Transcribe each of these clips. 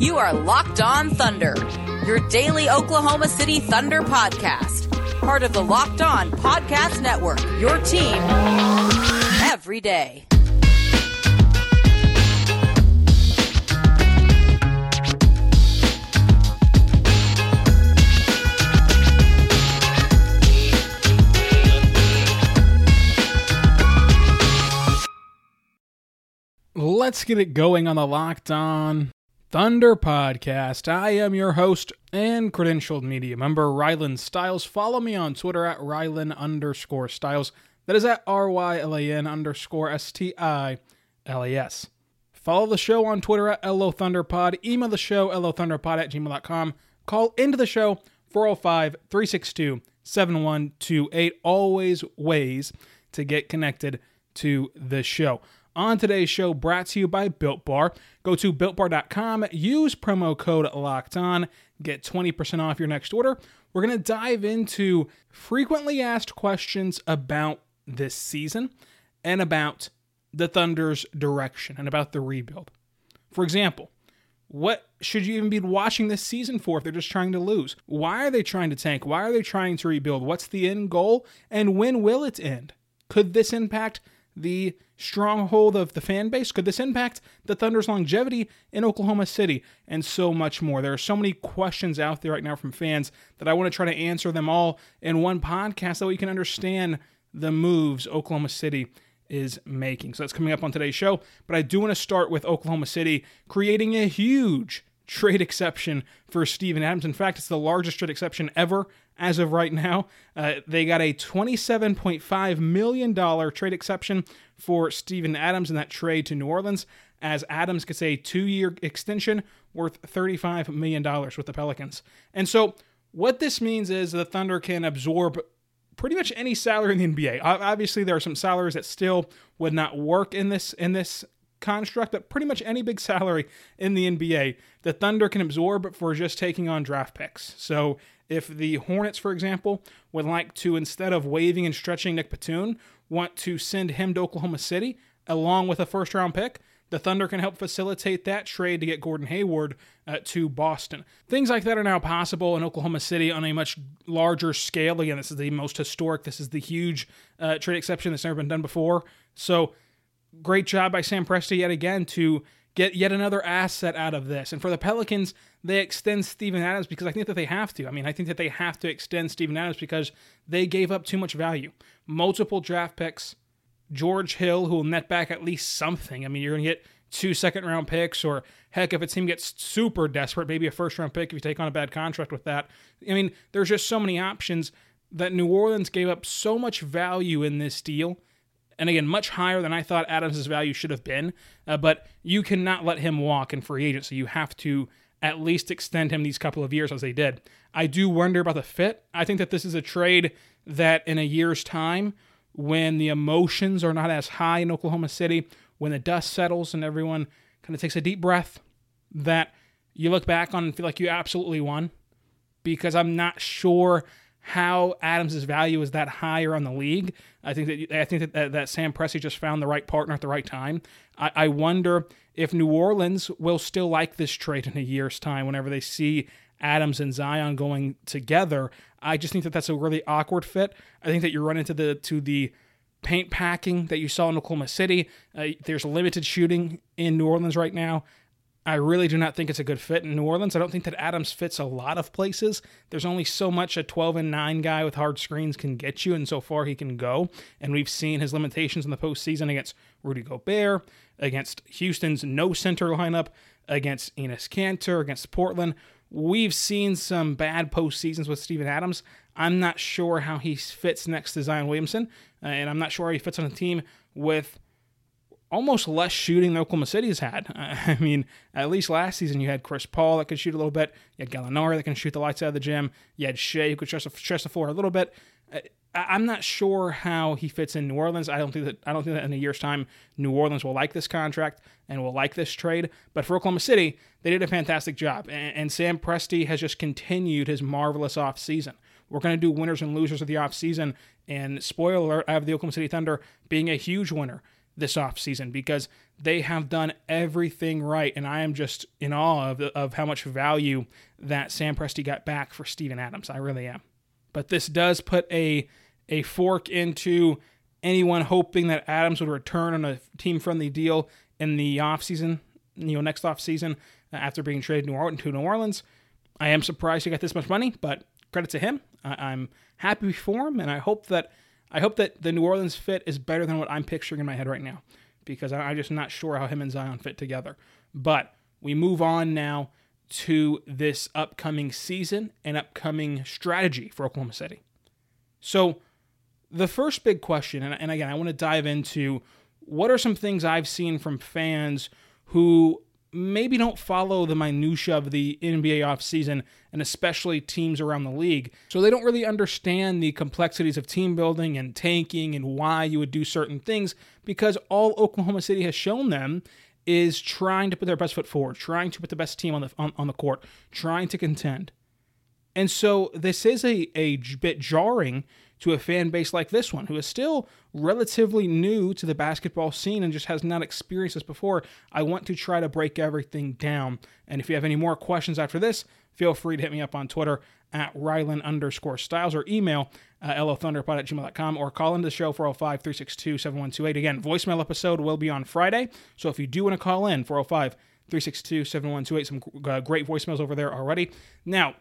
You are Locked On Thunder, your daily Oklahoma City Thunder podcast part of the Locked On Podcast Network. Your team every day. Let's get it going on the Locked On Thunder podcast. I am your host and credentialed media member, Rylan Stiles. Follow me on Twitter at Rylan underscore Stiles. That is at R Y L A N underscore S T I L A S. Follow the show on Twitter at LO Thunderpod. Email the show, LOThunderpod at gmail.com. Call into the show, 405 362 7128. Always ways to get connected to the show. On today's show, brought to you by Built Bar. Go to builtbar.com, use promo code locked on, get 20% off your next order. We're going to dive into frequently asked questions about this season and about the Thunder's direction and about the rebuild. For example, what should you even be watching this season for if they're just trying to lose? Why are they trying to tank? Why are they trying to rebuild? What's the end goal? And when will it end? Could this impact the stronghold of the fan base? Could this impact the Thunder's longevity in Oklahoma City? And so much more. There are so many questions out there right now from fans that I want to try to answer them all in one podcast so we can understand the moves Oklahoma City is making. So that's coming up on today's show. But I do want to start with Oklahoma City creating a huge trade exception for Steven Adams. In fact, it's the largest trade exception ever as of right now. Uh, they got a $27.5 million trade exception for Steven Adams in that trade to New Orleans, as Adams gets a two year extension worth $35 million with the Pelicans. And so, what this means is the Thunder can absorb pretty much any salary in the NBA. Obviously, there are some salaries that still would not work in this in this construct, but pretty much any big salary in the NBA, the Thunder can absorb for just taking on draft picks. So if the Hornets, for example, would like to, instead of waiving and stretching Nick Batum, want to send him to Oklahoma City along with a first round pick, the Thunder can help facilitate that trade to get Gordon Hayward uh, to Boston. Things like that are now possible in Oklahoma City on a much larger scale. Again, this is the most historic, this is the huge uh, trade exception that's never been done before. So, great job by Sam Presti yet again to get yet another asset out of this. And for the Pelicans, they extend Steven Adams because I think that they have to. I mean, I think that they have to extend Steven Adams because they gave up too much value. Multiple draft picks, George Hill, who will net back at least something. I mean, you're going to get two second round picks, or heck, if a team gets super desperate, maybe a first round pick if you take on a bad contract with that. I mean, there's just so many options that New Orleans gave up so much value in this deal and again, much higher than I thought Adams' value should have been. Uh, but you cannot let him walk in free agency. You have to at least extend him these couple of years as they did. I do wonder about the fit. I think that this is a trade that in a year's time, when the emotions are not as high in Oklahoma City, when the dust settles and everyone kind of takes a deep breath, that you look back on and feel like you absolutely won. Because I'm not sure how Adams' value is that higher on the league. I think that I think that, that, that Sam Presti just found the right partner at the right time. I, I wonder if New Orleans will still like this trade in a year's time whenever they see Adams and Zion going together. I just think that that's a really awkward fit. I think that you run into the to the paint packing that you saw in Oklahoma City. Uh, there's limited shooting in New Orleans right now. I really do not think it's a good fit in New Orleans. I don't think that Adams fits a lot of places. There's only so much a 12 and 9 guy with hard screens can get you, and so far he can go. And we've seen his limitations in the postseason against Rudy Gobert, against Houston's no center lineup, against Enes Kanter, against Portland. We've seen some bad postseasons with Steven Adams. I'm not sure how he fits next to Zion Williamson, uh, and I'm not sure he fits on a team with almost less shooting than Oklahoma City has had. I mean, at least last season you had Chris Paul that could shoot a little bit. You had Gallinari that can shoot the lights out of the gym. You had Shai who could stretch the, the floor a little bit. Uh, I'm not sure how he fits in New Orleans. I don't think that I don't think that in a year's time New Orleans will like this contract and will like this trade. But for Oklahoma City, they did a fantastic job, and, and Sam Presti has just continued his marvelous offseason. We're going to do winners and losers of the offseason, and spoiler alert, I have the Oklahoma City Thunder being a huge winner this offseason because they have done everything right, and I am just in awe of, of how much value that Sam Presti got back for Steven Adams. I really am. But this does put a a fork into anyone hoping that Adams would return on a team friendly deal in the offseason, you know, next offseason after being traded New Orleans to New Orleans. I am surprised he got this much money, but credit to him. I- am happy for him, and I hope that I hope that the New Orleans fit is better than what I'm picturing in my head right now, because I'm just not sure how him and Zion fit together. But we move on now to this upcoming season and upcoming strategy for Oklahoma City. So the first big question, and, again, I want to dive into what are some things I've seen from fans who maybe don't follow the minutia of the NBA offseason and especially teams around the league. So they don't really understand the complexities of team building and tanking and why you would do certain things because all Oklahoma City has shown them is trying to put their best foot forward, trying to put the best team on the on, on the court, trying to contend. And so this is a, a bit jarring to a fan base like this one, who is still relatively new to the basketball scene and just has not experienced this before. I want to try to break everything down. And if you have any more questions after this, feel free to hit me up on Twitter at Rylan underscore Stiles or email uh, lothunderpod at gmail.com or call into the show 405 362 7128. Again, voicemail episode will be on Friday. So if you do want to call in, 405 362 7128, some uh, great voicemails over there already. Now,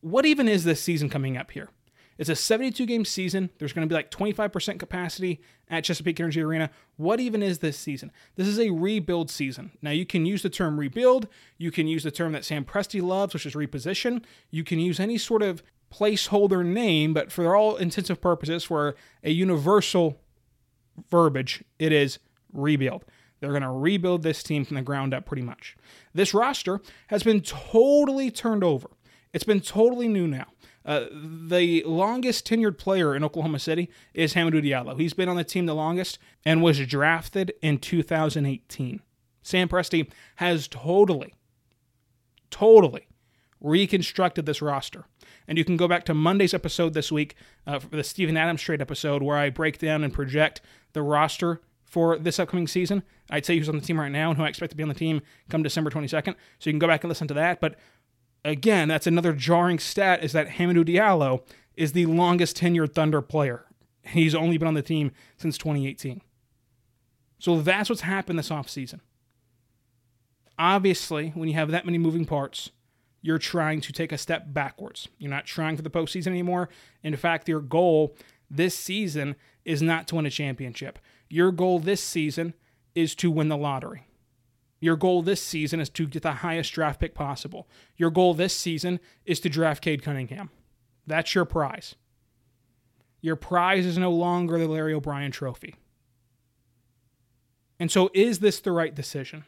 what even is this season coming up here? It's a 72 game season. There's going to be like 25% capacity at Chesapeake Energy Arena. What even is this season? This is a rebuild season. Now, you can use the term rebuild. You can use the term that Sam Presti loves, which is reposition. You can use any sort of placeholder name, but for all intensive purposes, for a universal verbiage, it is rebuild. They're going to rebuild this team from the ground up pretty much. This roster has been totally turned over. It's been totally new now. Uh, the longest tenured player in Oklahoma City is Hamidou Diallo. He's been on the team the longest and was drafted in 2018. Sam Presti has totally, totally reconstructed this roster. And you can go back to Monday's episode this week, uh, for the Steven Adams trade episode, where I break down and project the roster for this upcoming season. I'd say who's on the team right now and who I expect to be on the team come December 22nd. So you can go back and listen to that. But again, that's another jarring stat is that Hamidou Diallo is the longest tenured Thunder player. He's only been on the team since 2018. So that's what's happened this offseason. Obviously, when you have that many moving parts, you're trying to take a step backwards. You're not trying for the postseason anymore. In fact, your goal this season is not to win a championship. Your goal this season is to win the lottery. Your goal this season is to get the highest draft pick possible. Your goal this season is to draft Cade Cunningham. That's your prize. Your prize is no longer the Larry O'Brien trophy. And so, is this the right decision?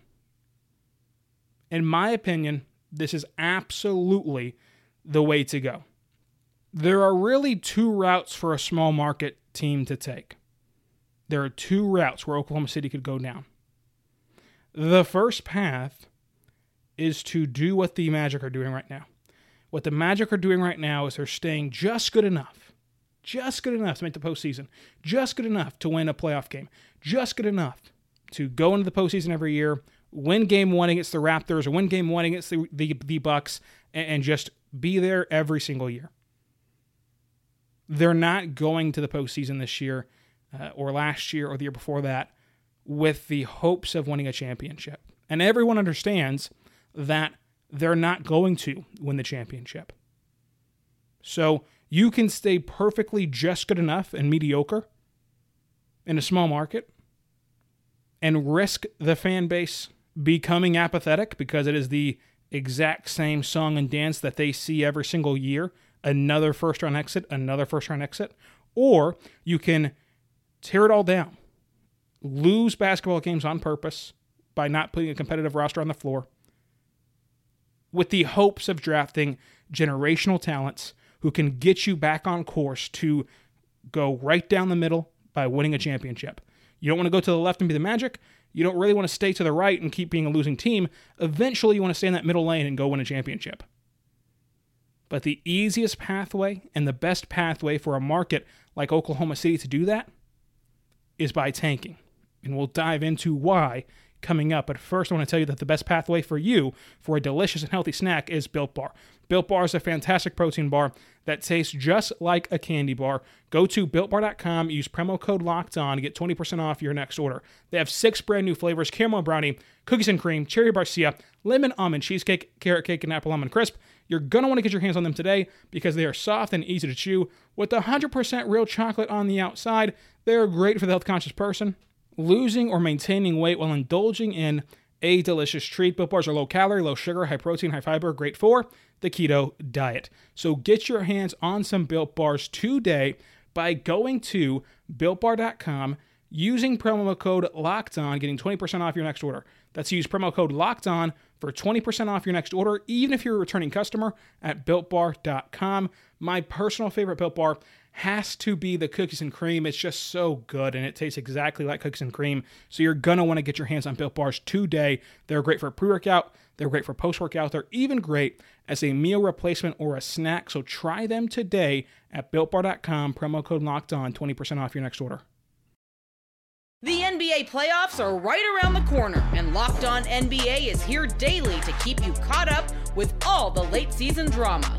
In my opinion, this is absolutely the way to go. There are really two routes for a small market team to take. There are two routes where Oklahoma City could go down. The first path is to do what the Magic are doing right now. What the Magic are doing right now is they're staying just good enough, just good enough to make the postseason, just good enough to win a playoff game, just good enough to go into the postseason every year, win game one against the Raptors or win game one against the, the, the Bucks, and, and just be there every single year. They're not going to the postseason this year uh, or last year or the year before that with the hopes of winning a championship. And everyone understands that they're not going to win the championship. So you can stay perfectly just good enough and mediocre in a small market and risk the fan base becoming apathetic because it is the exact same song and dance that they see every single year another first round exit, another first round exit. Or you can tear it all down lose basketball games on purpose by not putting a competitive roster on the floor with the hopes of drafting generational talents who can get you back on course to go right down the middle by winning a championship. You don't want to go to the left and be the Magic. You don't really want to stay to the right and keep being a losing team. Eventually, you want to stay in that middle lane and go win a championship. But the easiest pathway and the best pathway for a market like Oklahoma City to do that is by tanking. And we'll dive into why coming up. But first, I want to tell you that the best pathway for you for a delicious and healthy snack is Built Bar. Built Bar is a fantastic protein bar that tastes just like a candy bar. Go to builtbar.com, use promo code locked on to get 20% off your next order. They have six brand new flavors caramel brownie, cookies and cream, cherry barcia, lemon almond cheesecake, carrot cake, and apple almond crisp. You're going to want to get your hands on them today because they are soft and easy to chew. With 100% real chocolate on the outside, they are great for the health conscious person losing or maintaining weight while indulging in a delicious treat. Built bars are low calorie, low sugar, high protein, high fiber, great for the keto diet. So get your hands on some built bars today by going to builtbar.com using promo code locked on getting 20% off your next order that's use promo code locked on for 20% off your next order even if you're a returning customer at builtbar.com my personal favorite built bar has to be the cookies and cream. It's just so good and it tastes exactly like cookies and cream. So you're going to want to get your hands on Built Bars today. They're great for pre workout, they're great for post workout, they're even great as a meal replacement or a snack. So try them today at builtbar.com. Promo code locked on, 20% off your next order. The NBA playoffs are right around the corner, and Locked On NBA is here daily to keep you caught up with all the late season drama.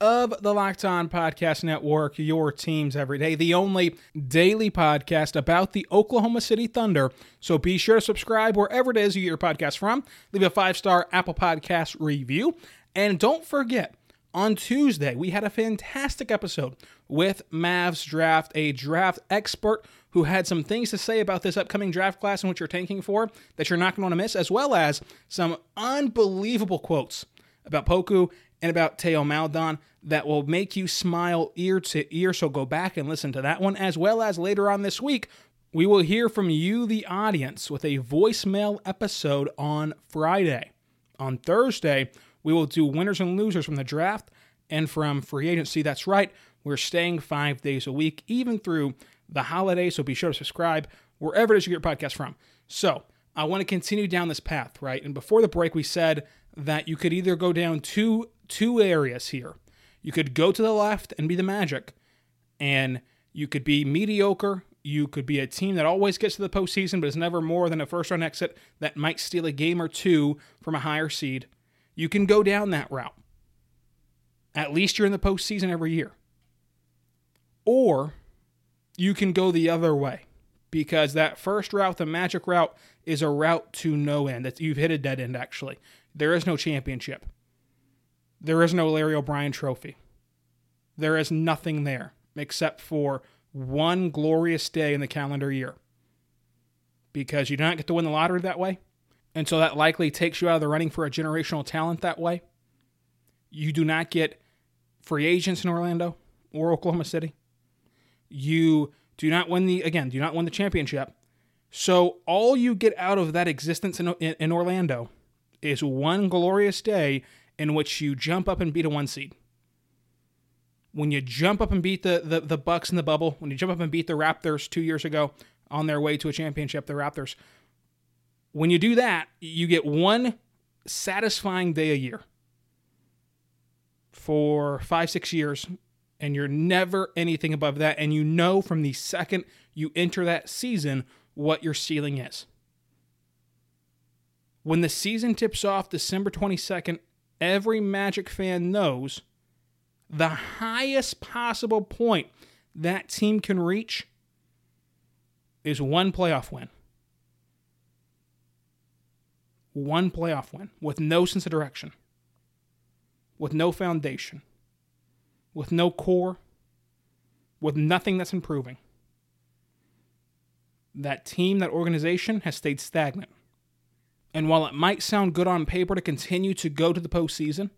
of the Locked On Podcast Network, your teams every day, the only daily podcast about the Oklahoma City Thunder. So be sure to subscribe wherever it is you get your podcast from. Leave a five star Apple Podcast review. And don't forget, on Tuesday, we had a fantastic episode with Mavs Draft, a draft expert who had some things to say about this upcoming draft class and what you're tanking for that you're not going to want to miss, as well as some unbelievable quotes about Poku and about Theo Maledon that will make you smile ear to ear. So go back and listen to that one, as well as later on this week, we will hear from you, the audience, with a voicemail episode on Friday. On Thursday, we will do winners and losers from the draft and from free agency. That's right, we're staying five days a week, even through the holiday. So be sure to subscribe wherever it is you get your podcast from. So I want to continue down this path, right? And before the break, we said that you could either go down two two areas here. You could go to the left and be the Magic, and you could be mediocre. You could be a team that always gets to the postseason, but is never more than a first round exit that might steal a game or two from a higher seed. You can go down that route. At least you're in the postseason every year. Or you can go the other way because that first route, the Magic route, is a route to no end. You've hit a dead end. Actually, there is no championship. There is no Larry O'Brien trophy. There is nothing there except for one glorious day in the calendar year. Because you do not get to win the lottery that way. And so that likely takes you out of the running for a generational talent that way. You do not get free agents in Orlando or Oklahoma City. You do not win the, again, do not win the championship. So all you get out of that existence in, in, in Orlando is one glorious day in which you jump up and beat a one seed. When you jump up and beat the, the, the Bucks in the bubble, when you jump up and beat the Raptors two years ago on their way to a championship, the Raptors, when you do that, you get one satisfying day a year for five, six years, and you're never anything above that. And you know from the second you enter that season what your ceiling is. When the season tips off December 22nd every Magic fan knows the highest possible point that team can reach is one playoff win. one playoff win with no sense of direction, with no foundation, with no core, with nothing that's improving. That team, that organization has stayed stagnant. And while it might sound good on paper to continue to go to the postseason,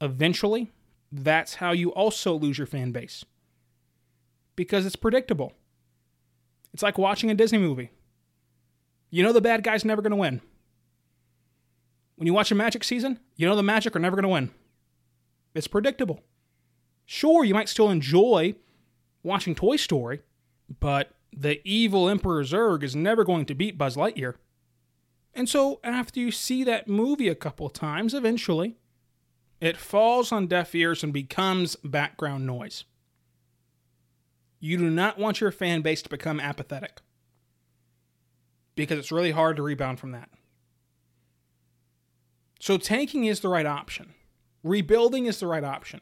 eventually, that's how you also lose your fan base. Because it's predictable. It's like watching a Disney movie. You know the bad guy's never going to win. When you watch a Magic season, you know the Magic are never going to win. It's predictable. Sure, you might still enjoy watching Toy Story, but the evil Emperor Zurg is never going to beat Buzz Lightyear. And so, after you see that movie a couple of times, eventually, it falls on deaf ears and becomes background noise. You do not want your fan base to become apathetic because it's really hard to rebound from that. So, tanking is the right option, rebuilding is the right option.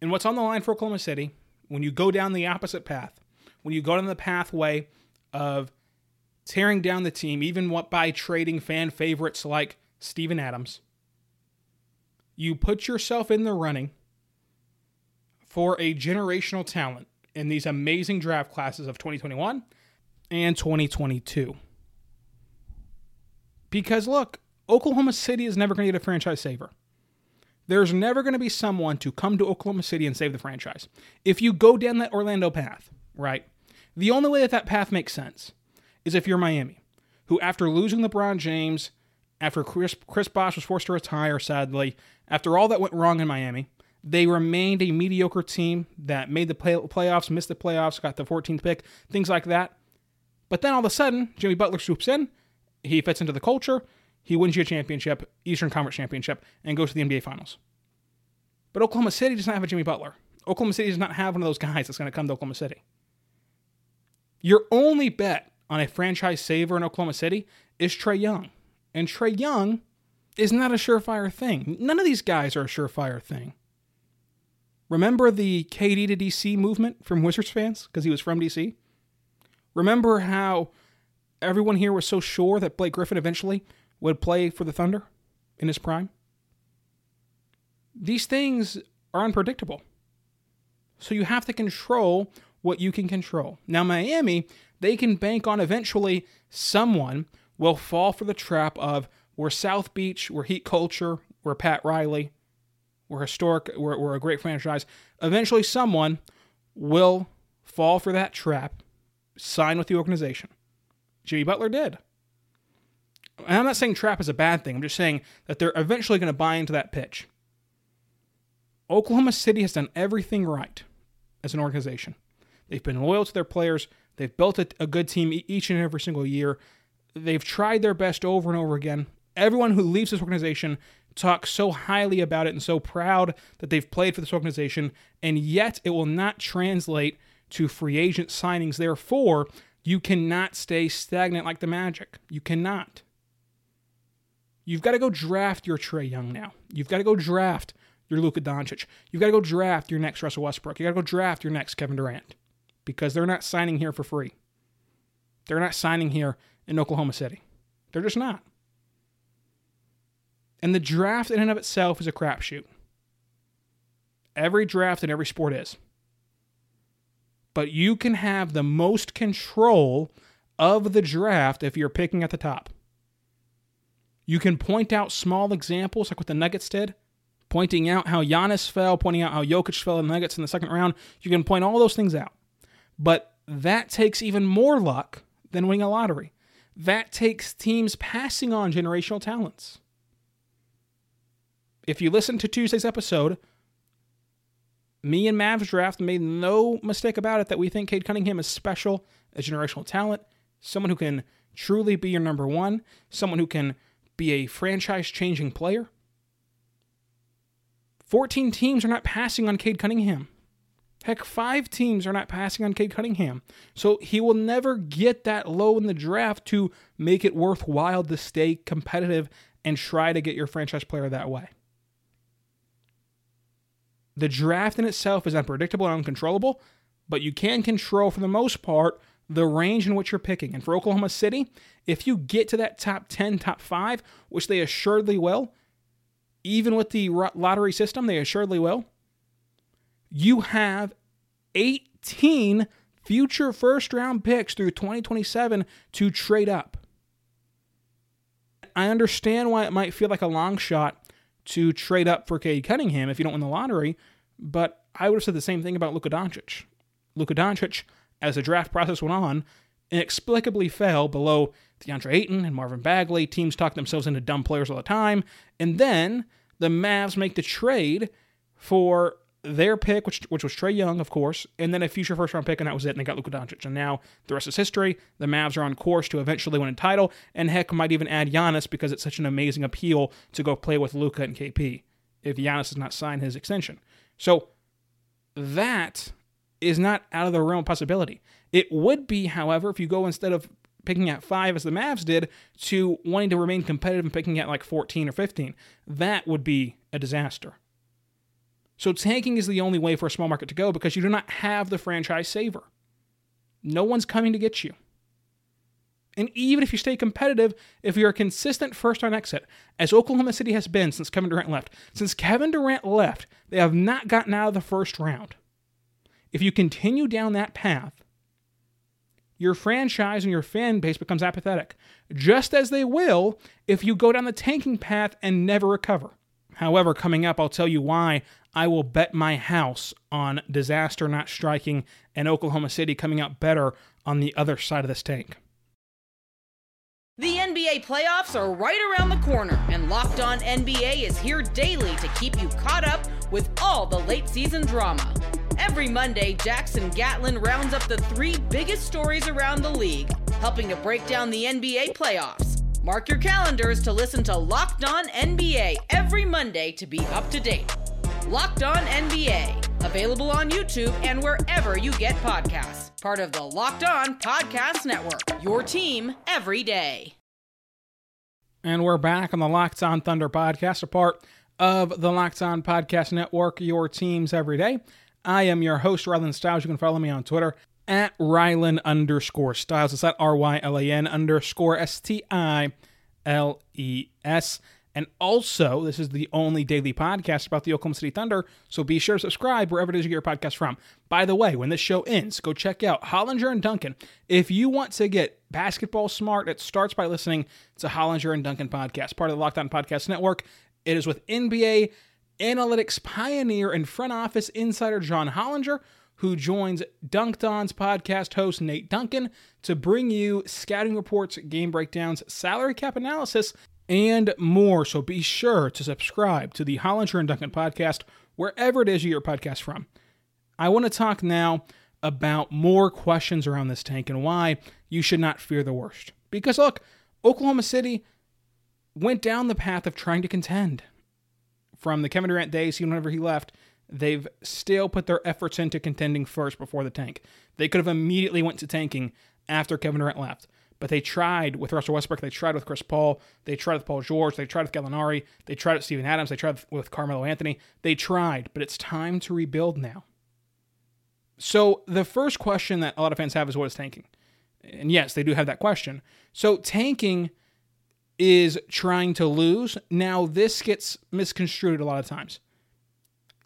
And what's on the line for Oklahoma City when you go down the opposite path, when you go down the pathway of tearing down the team, even what by trading fan favorites like Steven Adams, you put yourself in the running for a generational talent in these amazing draft classes of 2021 and 2022. Because look, Oklahoma City is never going to get a franchise saver. There's never going to be someone to come to Oklahoma City and save the franchise. If you go down that Orlando path, right? The only way that that path makes sense is if you're Miami, who after losing LeBron James, after Chris, Chris Bosh was forced to retire, sadly, after all that went wrong in Miami, they remained a mediocre team that made the play, playoffs, missed the playoffs, got the 14th pick, things like that. But then all of a sudden, Jimmy Butler swoops in. He fits into the culture. He wins you a championship, Eastern Conference championship, and goes to the NBA Finals. But Oklahoma City does not have a Jimmy Butler. Oklahoma City does not have one of those guys that's going to come to Oklahoma City. Your only bet on a franchise saver in Oklahoma City is Trae Young. And Trae Young is not a surefire thing. None of these guys are a surefire thing. Remember the KD to DC movement from Wizards fans because he was from DC? Remember how everyone here was so sure that Blake Griffin eventually would play for the Thunder in his prime? These things are unpredictable. So you have to control what you can control. Now, Miami, they can bank on eventually someone will fall for the trap of we're South Beach, we're heat culture, we're Pat Riley, we're historic, we're, we're a great franchise. Eventually, someone will fall for that trap, sign with the organization. Jimmy Butler did. And I'm not saying trap is a bad thing. I'm just saying that they're eventually going to buy into that pitch. Oklahoma City has done everything right as an organization. They've been loyal to their players. They've built a, a good team each and every single year. They've tried their best over and over again. Everyone who leaves this organization talks so highly about it and so proud that they've played for this organization, and yet it will not translate to free agent signings. Therefore, you cannot stay stagnant like the Magic. You cannot. You've got to go draft your Trae Young now. You've got to go draft your Luka Doncic. You've got to go draft your next Russell Westbrook. You've got to go draft your next Kevin Durant because they're not signing here for free. They're not signing here in Oklahoma City. They're just not. And the draft in and of itself is a crapshoot. Every draft in every sport is. But you can have the most control of the draft if you're picking at the top. You can point out small examples like what the Nuggets did, pointing out how Giannis fell, pointing out how Jokic fell in the Nuggets in the second round. You can point all those things out. But that takes even more luck than winning a lottery. That takes teams passing on generational talents. If you listen to Tuesday's episode, me and Mavs Draft made no mistake about it that we think Cade Cunningham is special, a generational talent, someone who can truly be your number one, someone who can be a franchise changing player. 14 teams are not passing on Cade Cunningham. Heck, five teams are not passing on Cade Cunningham. So he will never get that low in the draft to make it worthwhile to stay competitive and try to get your franchise player that way. The draft in itself is unpredictable and uncontrollable, but you can control, for the most part, the range in which you're picking. And for Oklahoma City, if you get to that top 10, top 5, which they assuredly will, even with the lottery system, they assuredly will, you have 18 future first round picks through 2027 to trade up. I understand why it might feel like a long shot to trade up for Cade Cunningham if you don't win the lottery, but I would have said the same thing about Luka Doncic. Luka Doncic, as the draft process went on, inexplicably fell below DeAndre Ayton and Marvin Bagley. Teams talk themselves into dumb players all the time. And then the Mavs make the trade for their pick, which which was Trae Young, of course, and then a future first round pick, and that was it. And they got Luka Doncic. And now the rest is history. The Mavs are on course to eventually win a title, and heck, might even add Giannis because it's such an amazing appeal to go play with Luka and KP if Giannis does not sign his extension. So that is not out of the realm of possibility. It would be, however, if you go instead of picking at five as the Mavs did to wanting to remain competitive and picking at like 14 or 15. That would be a disaster. So tanking is the only way for a small market to go because you do not have the franchise saver. No one's coming to get you. And even if you stay competitive, if you're consistent first round exit, as Oklahoma City has been since Kevin Durant left, since Kevin Durant left, they have not gotten out of the first round. If you continue down that path, your franchise and your fan base becomes apathetic, just as they will if you go down the tanking path and never recover. However, coming up, I'll tell you why I will bet my house on disaster not striking and Oklahoma City coming out better on the other side of this tank. The NBA playoffs are right around the corner, and Locked On NBA is here daily to keep you caught up with all the late season drama. Every Monday, Jackson Gatlin rounds up the three biggest stories around the league, helping to break down the NBA playoffs. Mark your calendars to listen to Locked On NBA every Monday to be up to date. Locked On NBA, available on YouTube and wherever you get podcasts. Part of the Locked On Podcast Network, your team every day. And we're back on the Locked On Thunder podcast, a part of the Locked On Podcast Network, your teams every day. I am your host, Rylan Stiles. You can follow me on Twitter at Rylan underscore Stiles. It's at R Y L A N underscore S T I L E S. And also, this is the only daily podcast about the Oklahoma City Thunder, so be sure to subscribe wherever it is you get your podcast from. By the way, when this show ends, go check out Hollinger and Duncan. If you want to get basketball smart, it starts by listening to Hollinger and Duncan podcast, part of the Locked On Podcast Network. It is with NBA analytics pioneer and front office insider John Hollinger, who joins Dunc'd On's podcast host Nate Duncan to bring you scouting reports, game breakdowns, salary cap analysis, and more. So be sure to subscribe to the Hollinger and Duncan podcast wherever it is you get your podcast from. I want to talk now about more questions around this tank and why you should not fear the worst. Because look, Oklahoma City went down the path of trying to contend from the Kevin Durant days, even whenever he left, they've still put their efforts into contending first before the tank. They could have immediately went to tanking after Kevin Durant left. But they tried with Russell Westbrook, they tried with Chris Paul, they tried with Paul George, they tried with Gallinari, they tried with Steven Adams, they tried with Carmelo Anthony. They tried, but it's time to rebuild now. So the first question that a lot of fans have is what is tanking? And yes, they do have that question. So tanking is trying to lose. Now, this gets misconstrued a lot of times.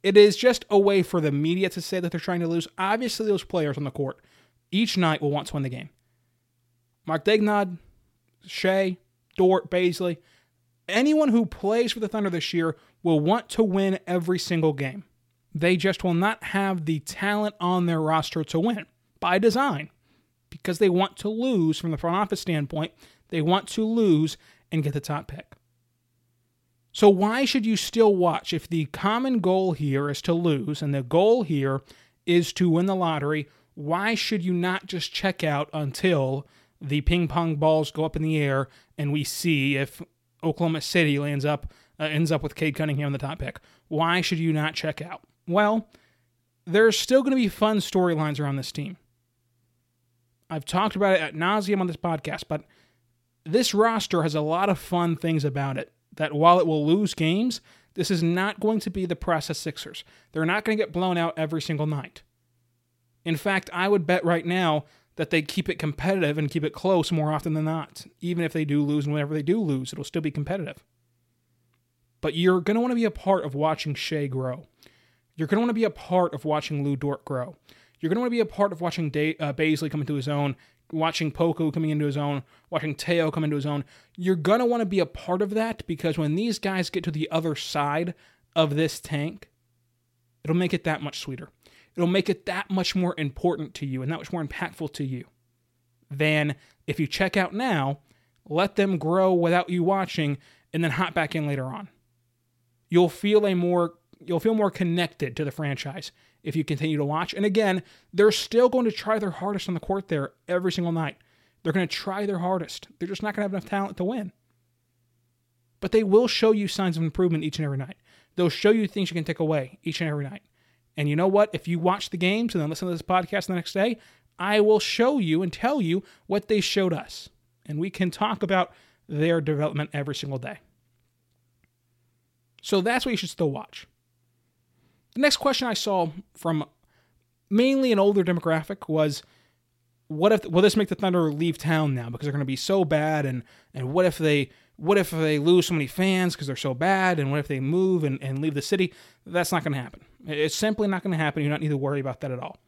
It is just a way for the media to say that they're trying to lose. Obviously, those players on the court each night will want to win the game. Mark Daigneault, Shai, Dort, Bazley, anyone who plays for the Thunder this year will want to win every single game. They just will not have the talent on their roster to win by design because they want to lose from the front office standpoint. They want to lose and get the top pick. So, why should you still watch if the common goal here is to lose and the goal here is to win the lottery? Why should you not just check out until the ping pong balls go up in the air and we see if Oklahoma City lands up uh, ends up with Cade Cunningham on the top pick? Why should you not check out? Well, there's still going to be fun storylines around this team. I've talked about it at nauseum on this podcast, but this roster has a lot of fun things about it. That while it will lose games, this is not going to be the process Sixers. They're not going to get blown out every single night. In fact, I would bet right now that they keep it competitive and keep it close more often than not. Even if they do lose and whenever they do lose, it'll still be competitive. But you're going to want to be a part of watching Shai grow. You're going to want to be a part of watching Lou Dort grow. You're going to want to be a part of watching Day, uh, Bazley come into his own, watching Poku coming into his own, watching Theo come into his own. You're going to want to be a part of that because when these guys get to the other side of this tank, it'll make it that much sweeter. It'll make it that much more important to you and that much more impactful to you than if you check out now, let them grow without you watching, and then hop back in later on. You'll feel a more you'll feel more connected to the franchise if you continue to watch. And again, they're still going to try their hardest on the court there every single night. They're going to try their hardest. They're just not going to have enough talent to win. But they will show you signs of improvement each and every night. They'll show you things you can take away each and every night. And you know what? If you watch the games and then listen to this podcast the next day, I will show you and tell you what they showed us. And we can talk about their development every single day. So that's what you should still watch. The next question I saw from mainly an older demographic was what if will this make the Thunder leave town now because they're going to be so bad? And and what if they what if they lose so many fans because they're so bad? And what if they move and, and leave the city? That's not going to happen it's simply not going to happen. You don't need to worry about that at all.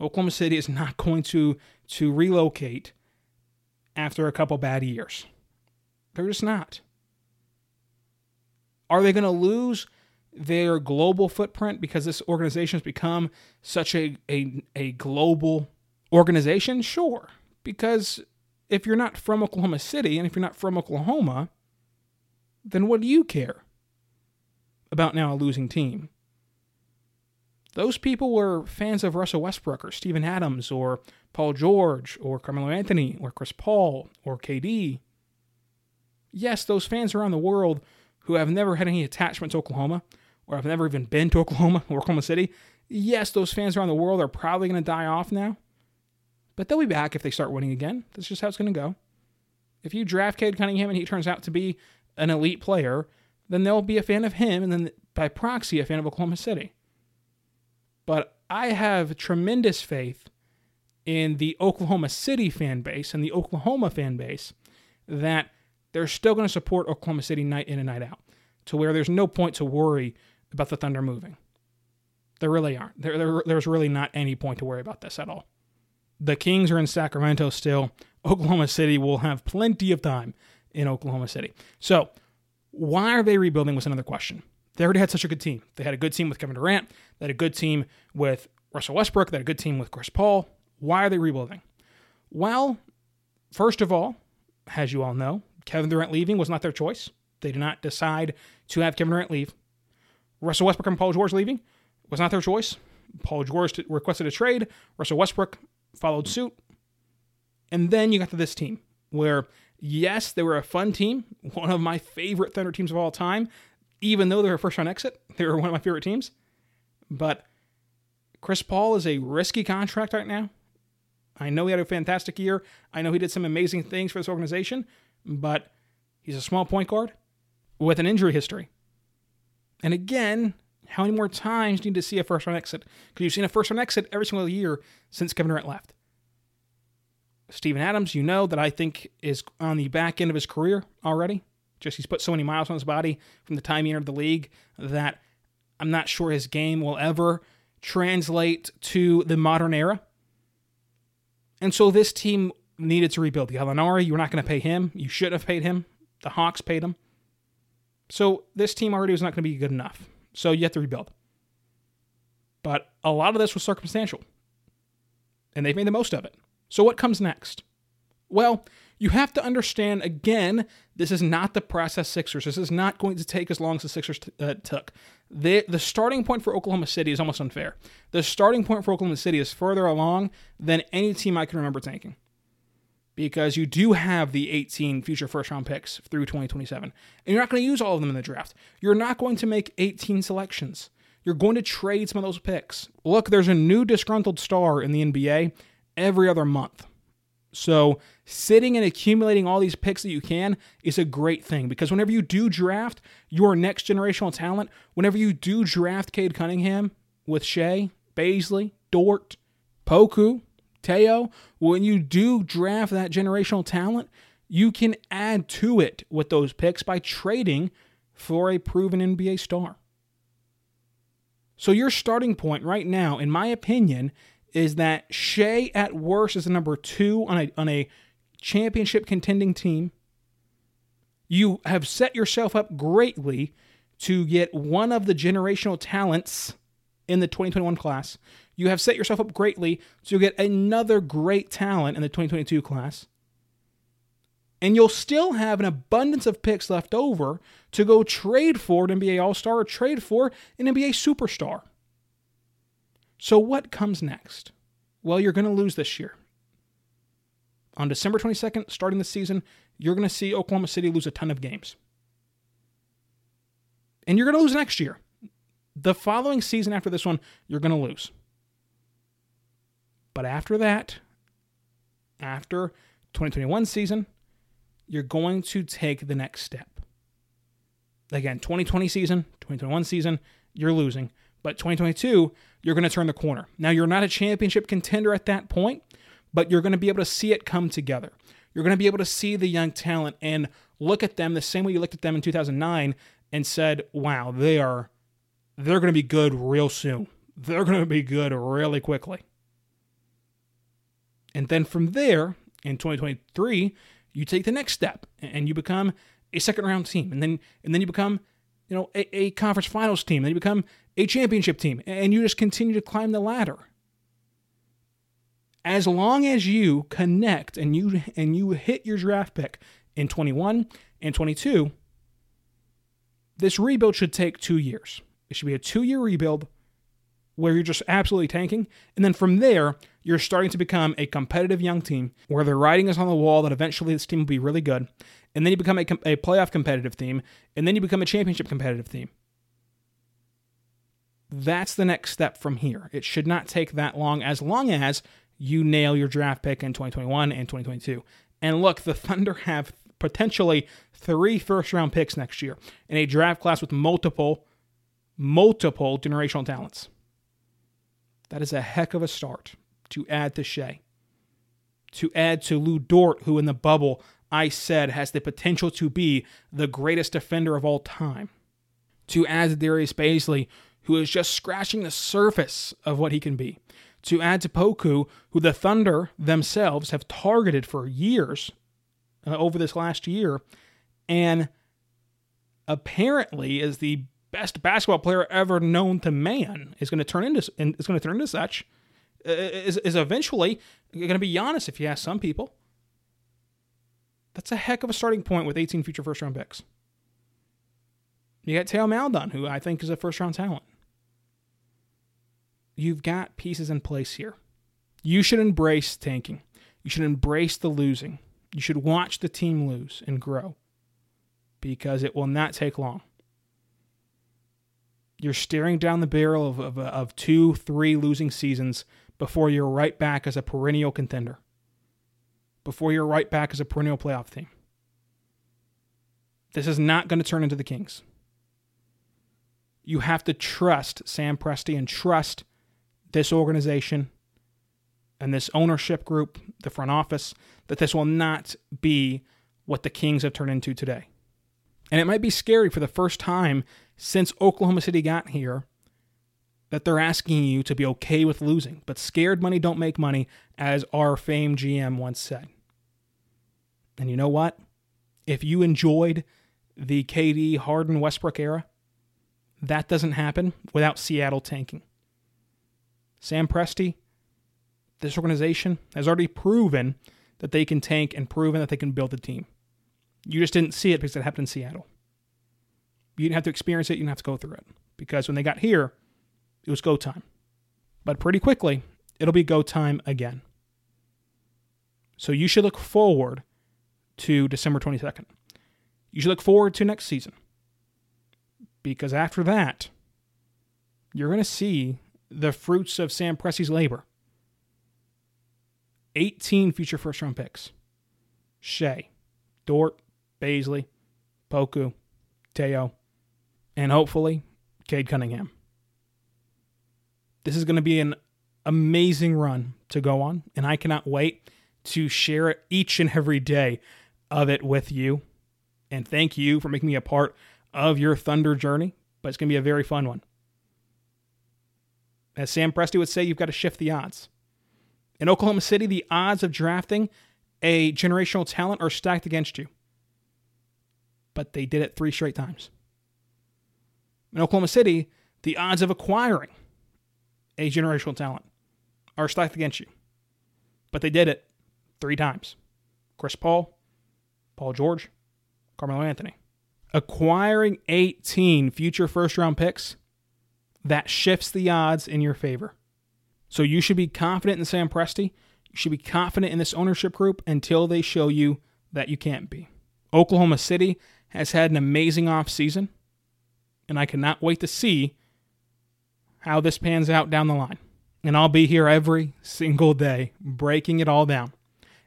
Oklahoma city is not going to to relocate after a couple bad years. They're just not. Are they going to lose their global footprint because this organization has become such a, a, a global organization? Sure. Because if you're not from Oklahoma City and if you're not from Oklahoma, then what do you care about now a losing team? Those people were fans of Russell Westbrook or Steven Adams or Paul George or Carmelo Anthony or Chris Paul or KD. Yes, those fans around the world who have never had any attachment to Oklahoma or have never even been to Oklahoma or Oklahoma City, yes, those fans around the world are probably going to die off now. But they'll be back if they start winning again. That's just how it's going to go. If you draft Cade Cunningham and he turns out to be an elite player, then they'll be a fan of him and then by proxy a fan of Oklahoma City. But I have tremendous faith in the Oklahoma City fan base and the Oklahoma fan base that they're still going to support Oklahoma City night in and night out to where there's no point to worry about the Thunder moving. There really aren't. There, there, there's really not any point to worry about this at all. The Kings are in Sacramento still. Oklahoma City will have plenty of time in Oklahoma City. So, why are they rebuilding was another question. They already had such a good team. They had a good team with Kevin Durant. They had a good team with Russell Westbrook. They had a good team with Chris Paul. Why are they rebuilding? Well, first of all, as you all know, Kevin Durant leaving was not their choice. They did not decide to have Kevin Durant leave. Russell Westbrook and Paul George leaving was not their choice. Paul George requested a trade. Russell Westbrook followed suit. And then you got to this team where, yes, they were a fun team, one of my favorite Thunder teams of all time, even though they're a first round exit. They were one of my favorite teams. But Chris Paul is a risky contract right now. I know he had a fantastic year. I know he did some amazing things for this organization, but he's a small point guard with an injury history. And again, how many more times do you need to see a first round exit? Because you've seen a first round exit every single year since Kevin Durant left. Steven Adams, you know that I think is on the back end of his career already. Just he's put so many miles on his body from the time he entered the league that I'm not sure his game will ever translate to the modern era. And so this team needed to rebuild. The Gallinari, you were not going to pay him. You should have paid him. The Hawks paid him. So this team already was not going to be good enough. So you have to rebuild. But a lot of this was circumstantial. And they've made the most of it. So what comes next? Well, you have to understand again, this is not the process Sixers. This is not going to take as long as the Sixers t- uh, took. The, the starting point for Oklahoma City is almost unfair. The starting point for Oklahoma City is further along than any team I can remember tanking because you do have the 18 future first round picks through 2027. And you're not going to use all of them in the draft. You're not going to make 18 selections. You're going to trade some of those picks. Look, there's a new disgruntled star in the NBA every other month. So, sitting and accumulating all these picks that you can is a great thing because whenever you do draft your next generational talent, whenever you do draft Cade Cunningham with Shai, Bazley, Dort, Poku, Theo, when you do draft that generational talent, you can add to it with those picks by trading for a proven NBA star. So your starting point right now, in my opinion, is that Shai at worst is the number two on a on a championship contending team. You have set yourself up greatly to get one of the generational talents in the 2021 class. You have set yourself up greatly to get another great talent in the 2022 class. And you'll still have an abundance of picks left over to go trade for an NBA All Star or trade for an NBA superstar. So, what comes next? Well, you're going to lose this year. On December 22nd, starting the season, you're going to see Oklahoma City lose a ton of games. And you're going to lose next year. The following season after this one, you're going to lose. But after that, after 2021 season, you're going to take the next step. Again, 2020 season, 2021 season, you're losing. But 2022, you're going to turn the corner. Now, you're not a championship contender at that point, but you're going to be able to see it come together. You're going to be able to see the young talent and look at them the same way you looked at them in 2009 and said, "Wow, they are they're going to be good real soon. They're going to be good really quickly." And then from there, in 2023, you take the next step and you become a second round team. And then and then you become, you know, a, a conference finals team. Then you become a championship team. And you just continue to climb the ladder as long as you connect and you and you hit your draft pick in 21 and 22 this rebuild should take 2 years it should be a 2 year rebuild where you're just absolutely tanking and then from there you're starting to become a competitive young team where the writing is on the wall that eventually this team will be really good and then you become a, a playoff competitive team and then you become a championship competitive team that's the next step from here. It should not take that long as long as you nail your draft pick in 2021 and 2022. And look, the Thunder have potentially three first round picks next year in a draft class with multiple, multiple generational talents. That is a heck of a start to add to Shai. To add to Lu Dort, who in the bubble I said has the potential to be the greatest defender of all time. To add to Darius Bazley, who is just scratching the surface of what he can be to add to Poku, who the Thunder themselves have targeted for years uh, over this last year, and apparently is the best basketball player ever known to man. Is going to turn into is going to turn into such. Uh, is, is eventually going to be Giannis if you ask some people. That's a heck of a starting point with 18 future first round picks. You got Theo Maledon, who I think is a first round talent you've got pieces in place here. You should embrace tanking. You should embrace the losing. You should watch the team lose and grow because it will not take long. You're staring down the barrel of, of, of two, three losing seasons before you're right back as a perennial contender, before you're right back as a perennial playoff team. This is not going to turn into the Kings. You have to trust Sam Presti and trust this organization and this ownership group, the front office, that this will not be what the Kings have turned into today. And it might be scary for the first time since Oklahoma City got here that they're asking you to be okay with losing. But scared money don't make money, as our famed GM once said. And you know what? If you enjoyed the KD Harden Westbrook era, that doesn't happen without Seattle tanking. Sam Presti, this organization has already proven that they can tank and proven that they can build a team. You just didn't see it because it happened in Seattle. You didn't have to experience it, you didn't have to go through it. Because when they got here, it was go time. But pretty quickly, it'll be go time again. So you should look forward to December 22nd. You should look forward to next season. Because after that, you're going to see the fruits of Sam Presti's labor. 18 future first round picks. Shai, Dort, Bazley, Poku, Theo, and hopefully Cade Cunningham. This is going to be an amazing run to go on, and I cannot wait to share each and every day of it with you. And thank you for making me a part of your Thunder journey, but it's going to be a very fun one. As Sam Presti would say, you've got to shift the odds. In Oklahoma City, the odds of drafting a generational talent are stacked against you. But they did it three straight times. In Oklahoma City, the odds of acquiring a generational talent are stacked against you. But they did it three times Chris Paul, Paul George, Carmelo Anthony. Acquiring 18 future first round picks, that shifts the odds in your favor. So you should be confident in Sam Presti. You should be confident in this ownership group until they show you that you can't be. Oklahoma City has had an amazing offseason, and I cannot wait to see how this pans out down the line. And I'll be here every single day breaking it all down.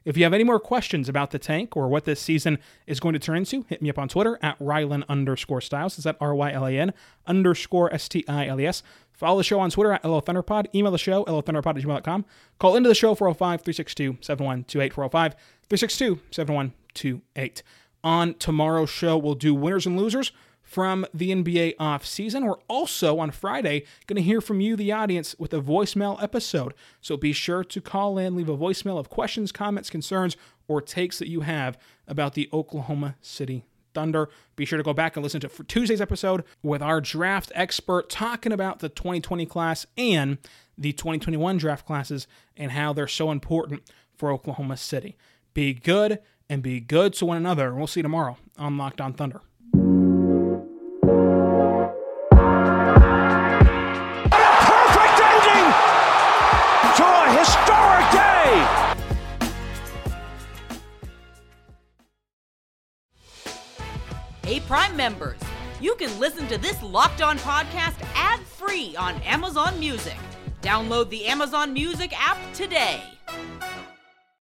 If you have any more questions about the tank or what this season is going to turn into, hit me up on Twitter at Rylan underscore Stiles. Is that R Y L A N underscore S T I L E S. Follow the show on Twitter at LO Thunderpod. Email the show, LOThunderpod at gmail.com. Call into the show 405 362 7128. 405 362 7128. On tomorrow's show, we'll do winners and losers from the NBA offseason. We're also on Friday going to hear from you, the audience, with a voicemail episode. So be sure to call in, leave a voicemail of questions, comments, concerns, or takes that you have about the Oklahoma City Thunder. Be sure to go back and listen to Tuesday's episode with our draft expert talking about the 2020 class and the 2021 draft classes and how they're so important for Oklahoma City. Be good and be good to one another. We'll see you tomorrow on Locked On Thunder. perfect ending to a historic day. Hey, Prime members, you can listen to this Locked On podcast ad free on Amazon Music. Download the Amazon Music app today.